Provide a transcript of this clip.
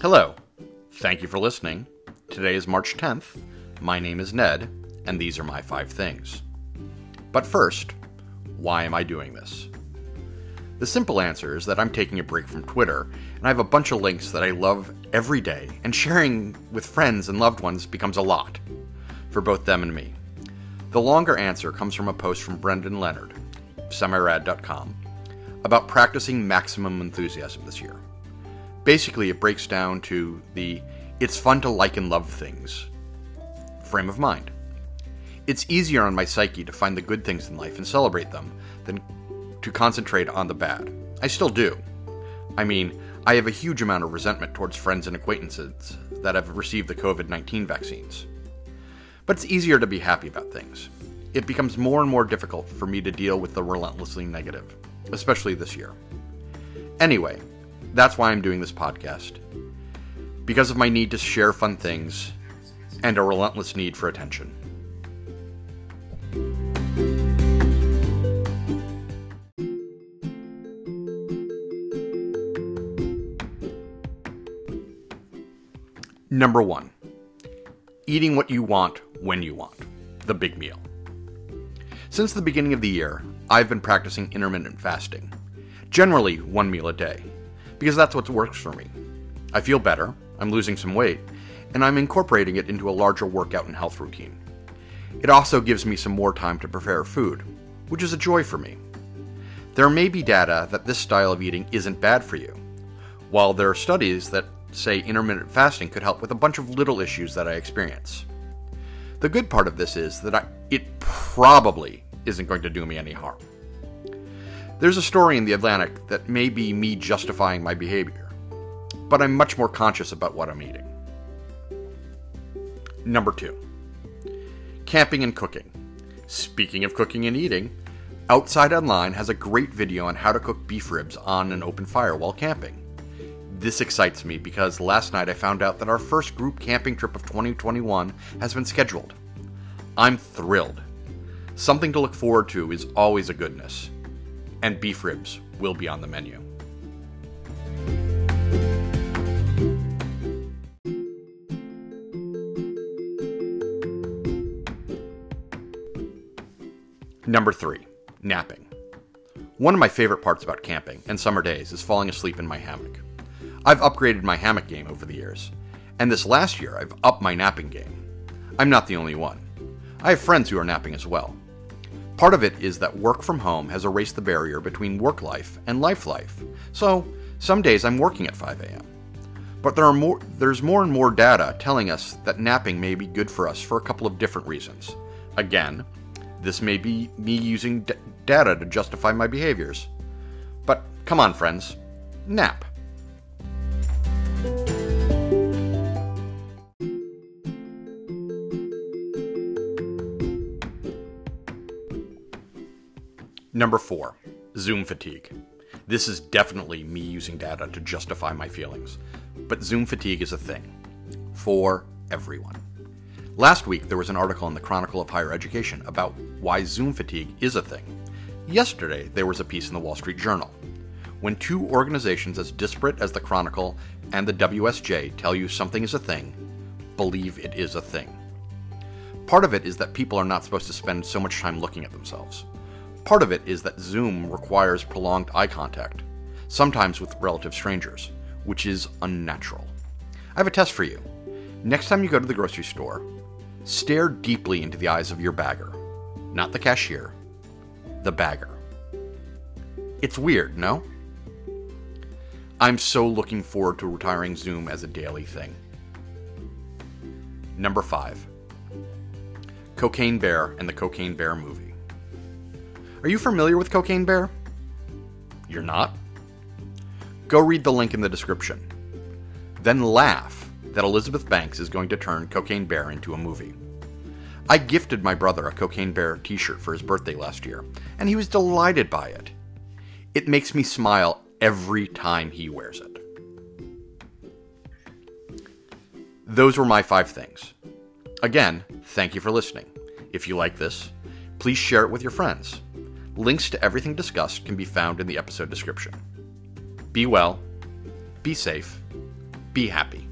Hello. Thank you for listening. Today is March 10th. My name is Ned, and these are my five things. But first, why am I doing this? The simple answer is that I'm taking a break from Twitter, and I have a bunch of links that I love every day, and sharing with friends and loved ones becomes a lot for both them and me. The longer answer comes from a post from Brendan Leonard, semirad.com, about practicing maximum enthusiasm this year. Basically, it breaks down to the it's fun to like and love things frame of mind. It's easier on my psyche to find the good things in life and celebrate them than to concentrate on the bad. I still do. I mean, I have a huge amount of resentment towards friends and acquaintances that have received the COVID 19 vaccines. But it's easier to be happy about things. It becomes more and more difficult for me to deal with the relentlessly negative, especially this year. Anyway, that's why I'm doing this podcast. Because of my need to share fun things and a relentless need for attention. Number one, eating what you want when you want. The big meal. Since the beginning of the year, I've been practicing intermittent fasting, generally one meal a day, because that's what works for me. I feel better, I'm losing some weight, and I'm incorporating it into a larger workout and health routine. It also gives me some more time to prepare food, which is a joy for me. There may be data that this style of eating isn't bad for you, while there are studies that say intermittent fasting could help with a bunch of little issues that I experience. The good part of this is that I, it probably isn't going to do me any harm. There's a story in The Atlantic that may be me justifying my behavior, but I'm much more conscious about what I'm eating. Number two, camping and cooking. Speaking of cooking and eating, Outside Online has a great video on how to cook beef ribs on an open fire while camping. This excites me because last night I found out that our first group camping trip of 2021 has been scheduled. I'm thrilled. Something to look forward to is always a goodness, and beef ribs will be on the menu. Number three, napping. One of my favorite parts about camping and summer days is falling asleep in my hammock. I've upgraded my hammock game over the years, and this last year I've upped my napping game. I'm not the only one. I have friends who are napping as well. Part of it is that work from home has erased the barrier between work life and life life, so some days I'm working at 5 a.m. But there are more, there's more and more data telling us that napping may be good for us for a couple of different reasons. Again, this may be me using d- data to justify my behaviors. But come on, friends, nap. Number four, Zoom fatigue. This is definitely me using data to justify my feelings, but Zoom fatigue is a thing for everyone. Last week, there was an article in the Chronicle of Higher Education about why Zoom fatigue is a thing. Yesterday, there was a piece in the Wall Street Journal. When two organizations as disparate as the Chronicle and the WSJ tell you something is a thing, believe it is a thing. Part of it is that people are not supposed to spend so much time looking at themselves. Part of it is that Zoom requires prolonged eye contact, sometimes with relative strangers, which is unnatural. I have a test for you. Next time you go to the grocery store, Stare deeply into the eyes of your bagger. Not the cashier, the bagger. It's weird, no? I'm so looking forward to retiring Zoom as a daily thing. Number 5 Cocaine Bear and the Cocaine Bear movie. Are you familiar with Cocaine Bear? You're not? Go read the link in the description. Then laugh that Elizabeth Banks is going to turn Cocaine Bear into a movie. I gifted my brother a Cocaine Bear t shirt for his birthday last year, and he was delighted by it. It makes me smile every time he wears it. Those were my five things. Again, thank you for listening. If you like this, please share it with your friends. Links to everything discussed can be found in the episode description. Be well, be safe, Be happy.